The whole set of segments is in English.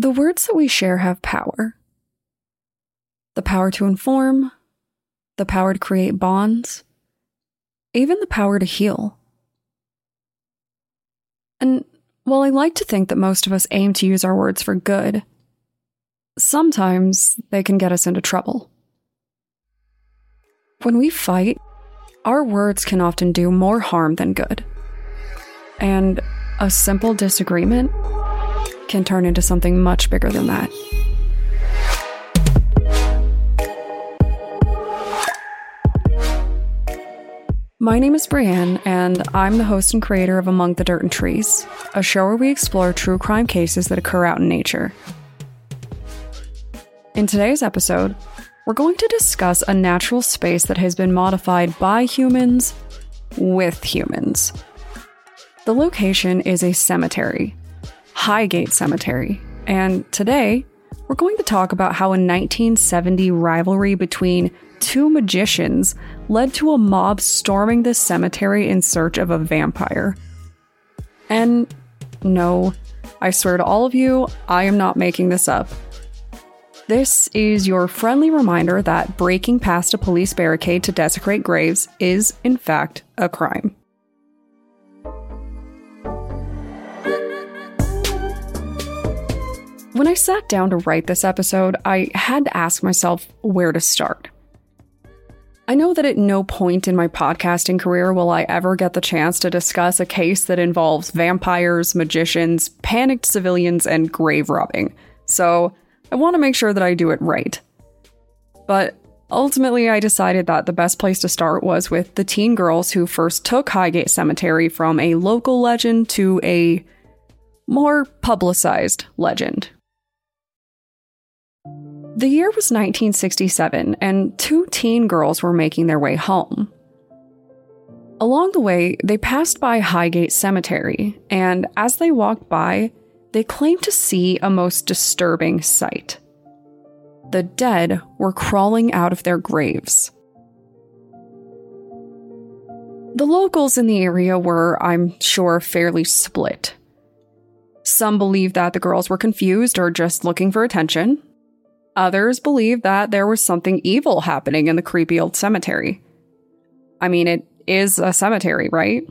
The words that we share have power the power to inform, the power to create bonds, even the power to heal. And while I like to think that most of us aim to use our words for good, sometimes they can get us into trouble. When we fight, our words can often do more harm than good. And a simple disagreement can turn into something much bigger than that. My name is Brienne, and I'm the host and creator of Among the Dirt and Trees, a show where we explore true crime cases that occur out in nature. In today's episode, we're going to discuss a natural space that has been modified by humans with humans. The location is a cemetery, Highgate Cemetery, and today we're going to talk about how a 1970 rivalry between two magicians led to a mob storming the cemetery in search of a vampire. And no, I swear to all of you, I am not making this up. This is your friendly reminder that breaking past a police barricade to desecrate graves is, in fact, a crime. When I sat down to write this episode, I had to ask myself where to start. I know that at no point in my podcasting career will I ever get the chance to discuss a case that involves vampires, magicians, panicked civilians, and grave robbing, so I want to make sure that I do it right. But ultimately, I decided that the best place to start was with the teen girls who first took Highgate Cemetery from a local legend to a more publicized legend. The year was 1967, and two teen girls were making their way home. Along the way, they passed by Highgate Cemetery, and as they walked by, they claimed to see a most disturbing sight. The dead were crawling out of their graves. The locals in the area were, I'm sure, fairly split. Some believed that the girls were confused or just looking for attention, Others believe that there was something evil happening in the creepy old cemetery. I mean, it is a cemetery, right?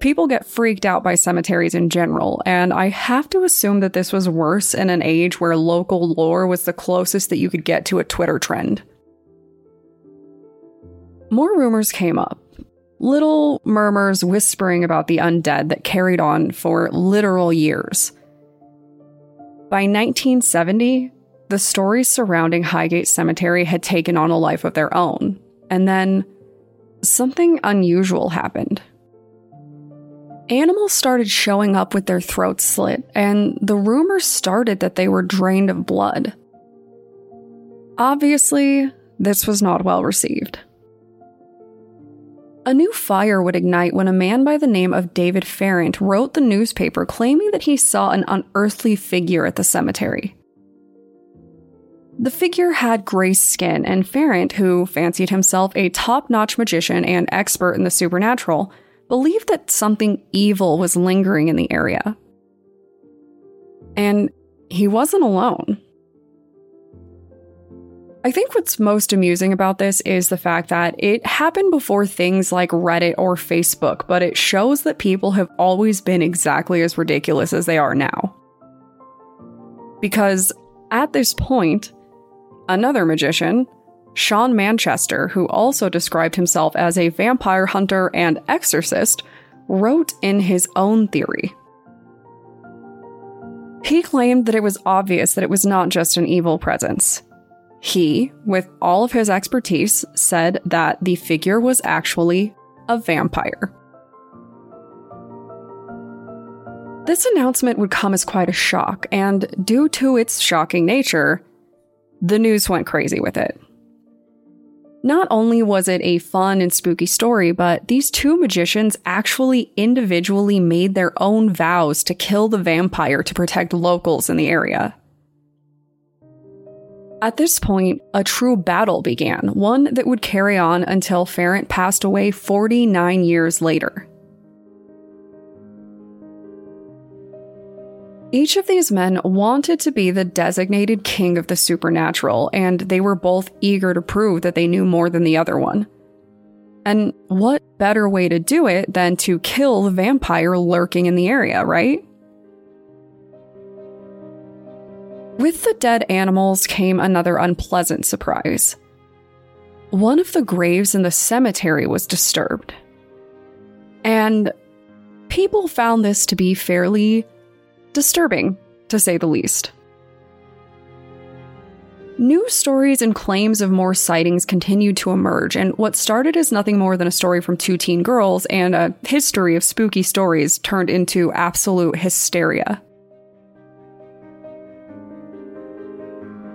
People get freaked out by cemeteries in general, and I have to assume that this was worse in an age where local lore was the closest that you could get to a Twitter trend. More rumors came up. Little murmurs whispering about the undead that carried on for literal years. By 1970, the stories surrounding Highgate Cemetery had taken on a life of their own. And then something unusual happened. Animals started showing up with their throats slit, and the rumors started that they were drained of blood. Obviously, this was not well received. A new fire would ignite when a man by the name of David Farrant wrote the newspaper claiming that he saw an unearthly figure at the cemetery. The figure had gray skin, and Farrant, who fancied himself a top notch magician and expert in the supernatural, believed that something evil was lingering in the area. And he wasn't alone. I think what's most amusing about this is the fact that it happened before things like Reddit or Facebook, but it shows that people have always been exactly as ridiculous as they are now. Because at this point, another magician, Sean Manchester, who also described himself as a vampire hunter and exorcist, wrote in his own theory. He claimed that it was obvious that it was not just an evil presence. He, with all of his expertise, said that the figure was actually a vampire. This announcement would come as quite a shock, and due to its shocking nature, the news went crazy with it. Not only was it a fun and spooky story, but these two magicians actually individually made their own vows to kill the vampire to protect locals in the area. At this point, a true battle began, one that would carry on until Farrant passed away 49 years later. Each of these men wanted to be the designated king of the supernatural, and they were both eager to prove that they knew more than the other one. And what better way to do it than to kill the vampire lurking in the area, right? With the dead animals came another unpleasant surprise. One of the graves in the cemetery was disturbed. And people found this to be fairly disturbing, to say the least. New stories and claims of more sightings continued to emerge, and what started as nothing more than a story from two teen girls and a history of spooky stories turned into absolute hysteria.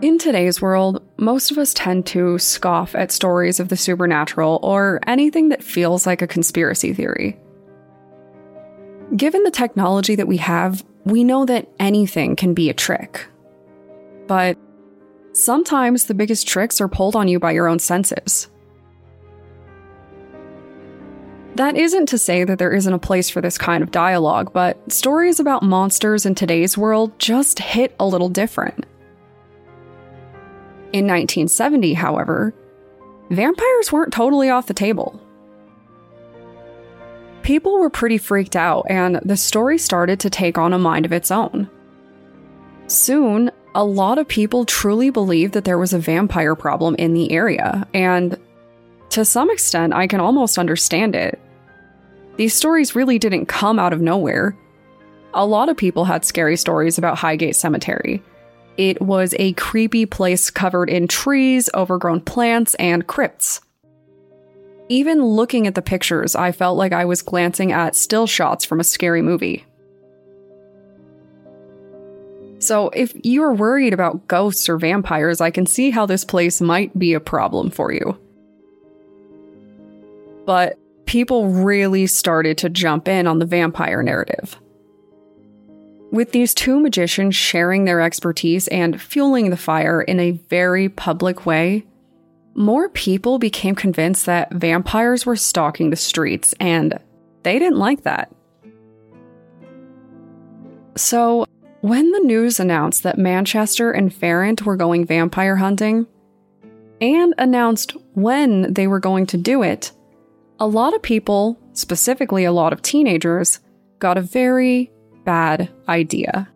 In today's world, most of us tend to scoff at stories of the supernatural or anything that feels like a conspiracy theory. Given the technology that we have, we know that anything can be a trick. But sometimes the biggest tricks are pulled on you by your own senses. That isn't to say that there isn't a place for this kind of dialogue, but stories about monsters in today's world just hit a little different. In 1970, however, vampires weren't totally off the table people were pretty freaked out, and the story started to take on a mind of its own. Soon, a lot of people truly believed that there was a vampire problem in the area, and to some extent, I can almost understand it. These stories really didn't come out of nowhere. A lot of people had scary stories about Highgate Cemetery. It was a creepy place covered in trees, overgrown plants, and crypts. Even looking at the pictures, I felt like I was glancing at still shots from a scary movie. So, if you're worried about ghosts or vampires, I can see how this place might be a problem for you. But people really started to jump in on the vampire narrative. With these two magicians sharing their expertise and fueling the fire in a very public way, more people became convinced that vampires were stalking the streets, and they didn't like that. So, when the news announced that Manchester and Farrant were going vampire hunting, and announced when they were going to do it, a lot of people, specifically a lot of teenagers, got a very bad idea.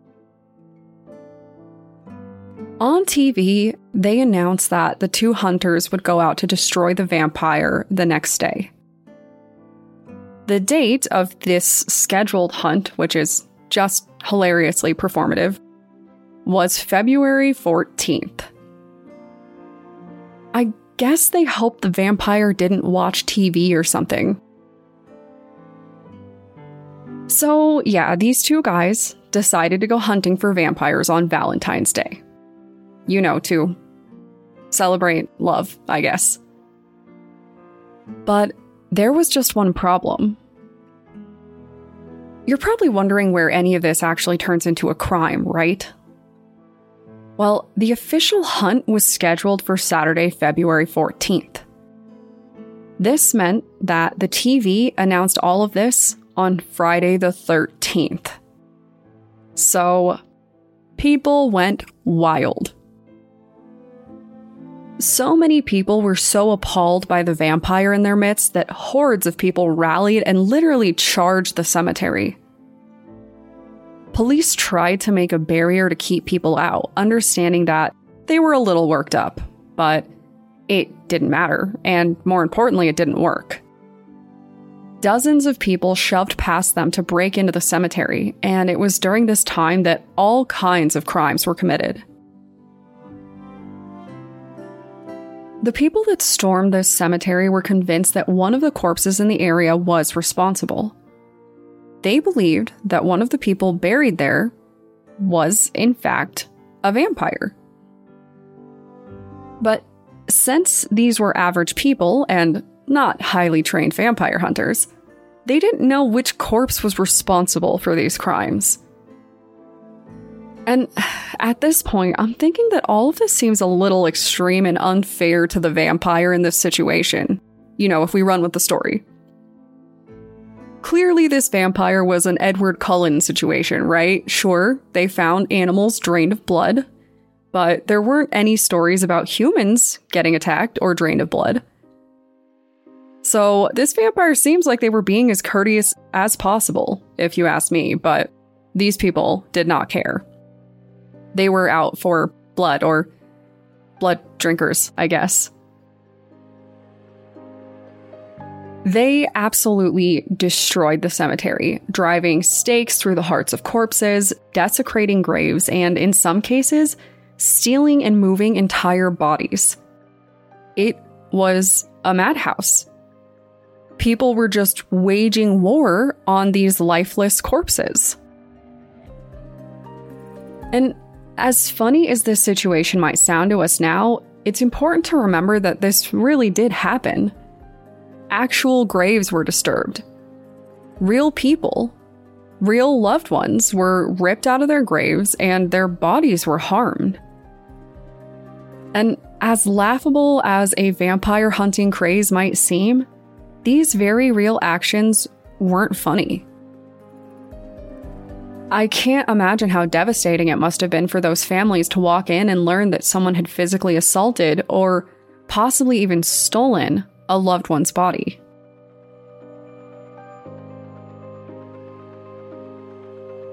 On TV, they announced that the two hunters would go out to destroy the vampire the next day. The date of this scheduled hunt, which is just hilariously performative, was February 14th. I guess they hoped the vampire didn't watch TV or something. So, yeah, these two guys decided to go hunting for vampires on Valentine's Day you know, to celebrate love, I guess. But there was just one problem. You're probably wondering where any of this actually turns into a crime, right? Well, the official hunt was scheduled for Saturday, February 14th. This meant that the TV announced all of this on Friday the 13th. So, people went wild. So many people were so appalled by the vampire in their midst that hordes of people rallied and literally charged the cemetery. Police tried to make a barrier to keep people out, understanding that they were a little worked up, but it didn't matter, and more importantly, it didn't work. Dozens of people shoved past them to break into the cemetery, and it was during this time that all kinds of crimes were committed. The people that stormed this cemetery were convinced that one of the corpses in the area was responsible. They believed that one of the people buried there was, in fact, a vampire. But since these were average people and not highly trained vampire hunters, they didn't know which corpse was responsible for these crimes. And at this point, I'm thinking that all of this seems a little extreme and unfair to the vampire in this situation. You know, if we run with the story. Clearly, this vampire was an Edward Cullen situation, right? Sure, they found animals drained of blood, but there weren't any stories about humans getting attacked or drained of blood. So, this vampire seems like they were being as courteous as possible, if you ask me, but these people did not care. They were out for blood or blood drinkers, I guess. They absolutely destroyed the cemetery, driving stakes through the hearts of corpses, desecrating graves, and in some cases, stealing and moving entire bodies. It was a madhouse. People were just waging war on these lifeless corpses. And as funny as this situation might sound to us now, it's important to remember that this really did happen. Actual graves were disturbed. Real people, real loved ones were ripped out of their graves and their bodies were harmed. And as laughable as a vampire hunting craze might seem, these very real actions weren't funny. I can't imagine how devastating it must have been for those families to walk in and learn that someone had physically assaulted or possibly even stolen a loved one's body.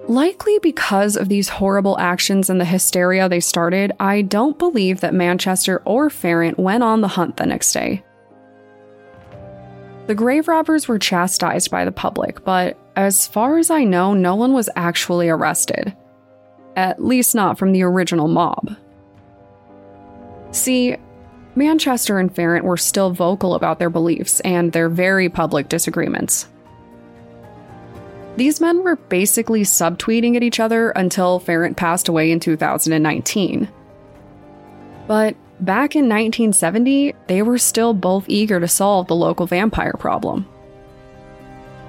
Likely because of these horrible actions and the hysteria they started, I don't believe that Manchester or Farrant went on the hunt the next day. The grave robbers were chastised by the public, but as far as I know, no one was actually arrested. At least not from the original mob. See, Manchester and Farrant were still vocal about their beliefs and their very public disagreements. These men were basically subtweeting at each other until Farrant passed away in 2019. But back in 1970, they were still both eager to solve the local vampire problem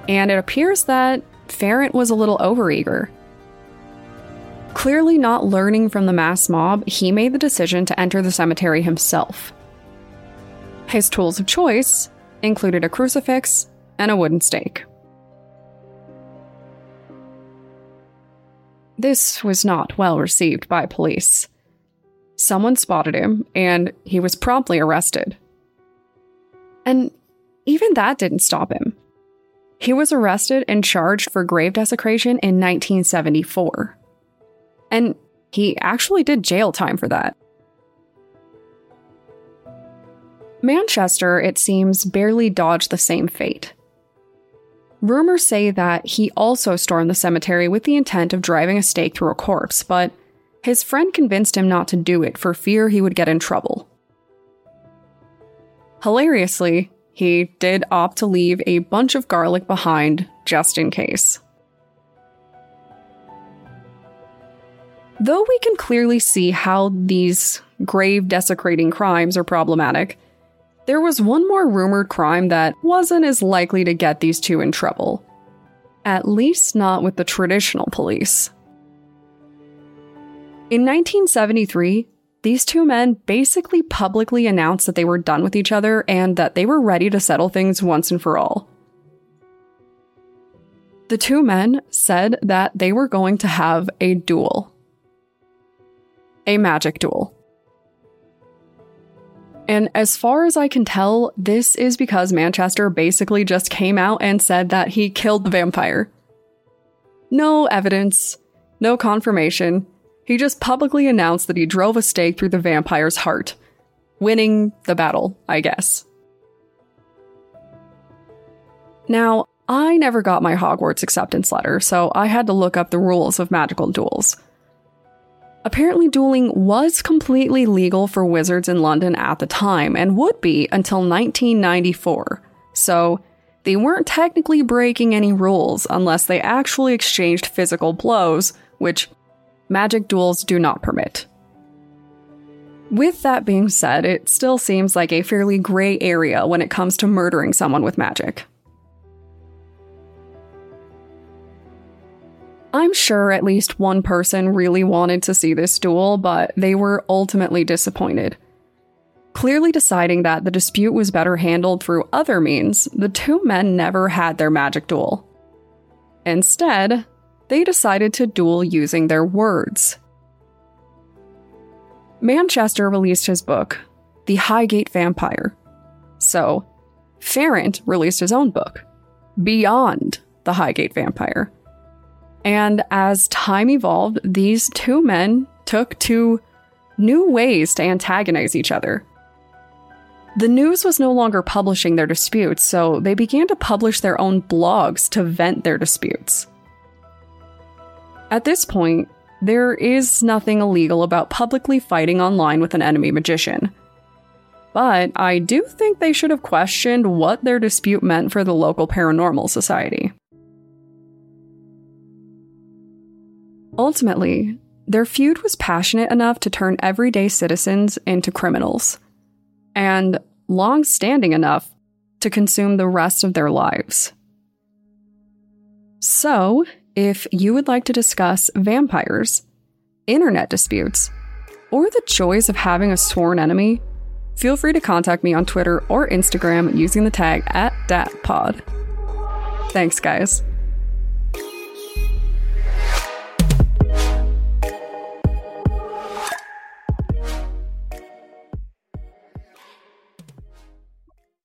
and it appears that Farrant was a little overeager. Clearly not learning from the mass mob, he made the decision to enter the cemetery himself. His tools of choice included a crucifix and a wooden stake. This was not well received by police. Someone spotted him, and he was promptly arrested. And even that didn't stop him. He was arrested and charged for grave desecration in 1974. And he actually did jail time for that. Manchester, it seems, barely dodged the same fate. Rumors say that he also stormed the cemetery with the intent of driving a stake through a corpse, but his friend convinced him not to do it for fear he would get in trouble. Hilariously, he did opt to leave a bunch of garlic behind just in case. Though we can clearly see how these grave desecrating crimes are problematic, there was one more rumored crime that wasn't as likely to get these two in trouble. At least not with the traditional police. In 1973, these two men basically publicly announced that they were done with each other and that they were ready to settle things once and for all. The two men said that they were going to have a duel. A magic duel. And as far as I can tell, this is because Manchester basically just came out and said that he killed the vampire. No evidence, no confirmation, he just publicly announced that he drove a stake through the vampire's heart, winning the battle, I guess. Now, I never got my Hogwarts acceptance letter, so I had to look up the rules of magical duels. Apparently, dueling was completely legal for wizards in London at the time and would be until 1994, so they weren't technically breaking any rules unless they actually exchanged physical blows, which magic duels do not permit. With that being said, it still seems like a fairly gray area when it comes to murdering someone with magic. I'm sure at least one person really wanted to see this duel, but they were ultimately disappointed. Clearly deciding that the dispute was better handled through other means, the two men never had their magic duel. Instead, they decided to duel using their words. Manchester released his book, The Highgate Vampire. So, Farrant released his own book, Beyond the Highgate Vampire. And as time evolved, these two men took to new ways to antagonize each other. The news was no longer publishing their disputes, so they began to publish their own blogs to vent their disputes. At this point, there is nothing illegal about publicly fighting online with an enemy magician. But I do think they should have questioned what their dispute meant for the local paranormal society. Ultimately, their feud was passionate enough to turn everyday citizens into criminals, and long standing enough to consume the rest of their lives. So, if you would like to discuss vampires, internet disputes, or the joys of having a sworn enemy, feel free to contact me on Twitter or Instagram using the tag at DatPod. Thanks, guys.